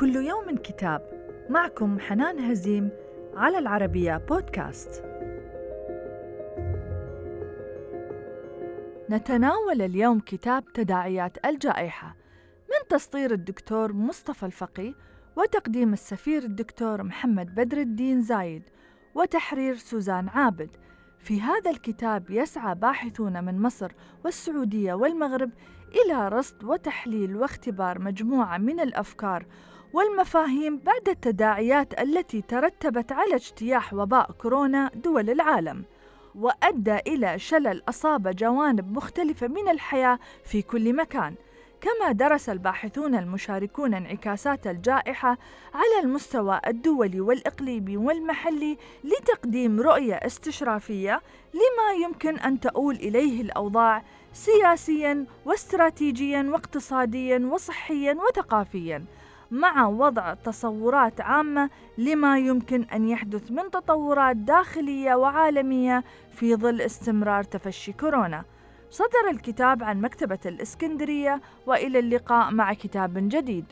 كل يوم كتاب معكم حنان هزيم على العربية بودكاست. نتناول اليوم كتاب تداعيات الجائحة من تسطير الدكتور مصطفى الفقي وتقديم السفير الدكتور محمد بدر الدين زايد وتحرير سوزان عابد. في هذا الكتاب يسعى باحثون من مصر والسعودية والمغرب إلى رصد وتحليل واختبار مجموعة من الأفكار والمفاهيم بعد التداعيات التي ترتبت على اجتياح وباء كورونا دول العالم وأدى إلى شلل أصاب جوانب مختلفة من الحياة في كل مكان. كما درس الباحثون المشاركون انعكاسات الجائحة على المستوى الدولي والإقليمي والمحلي لتقديم رؤية استشرافية لما يمكن أن تؤول إليه الأوضاع سياسيا واستراتيجيا واقتصاديا وصحيا وثقافيا. مع وضع تصورات عامة لما يمكن أن يحدث من تطورات داخلية وعالمية في ظل استمرار تفشي كورونا. صدر الكتاب عن مكتبة الإسكندرية وإلى اللقاء مع كتاب جديد.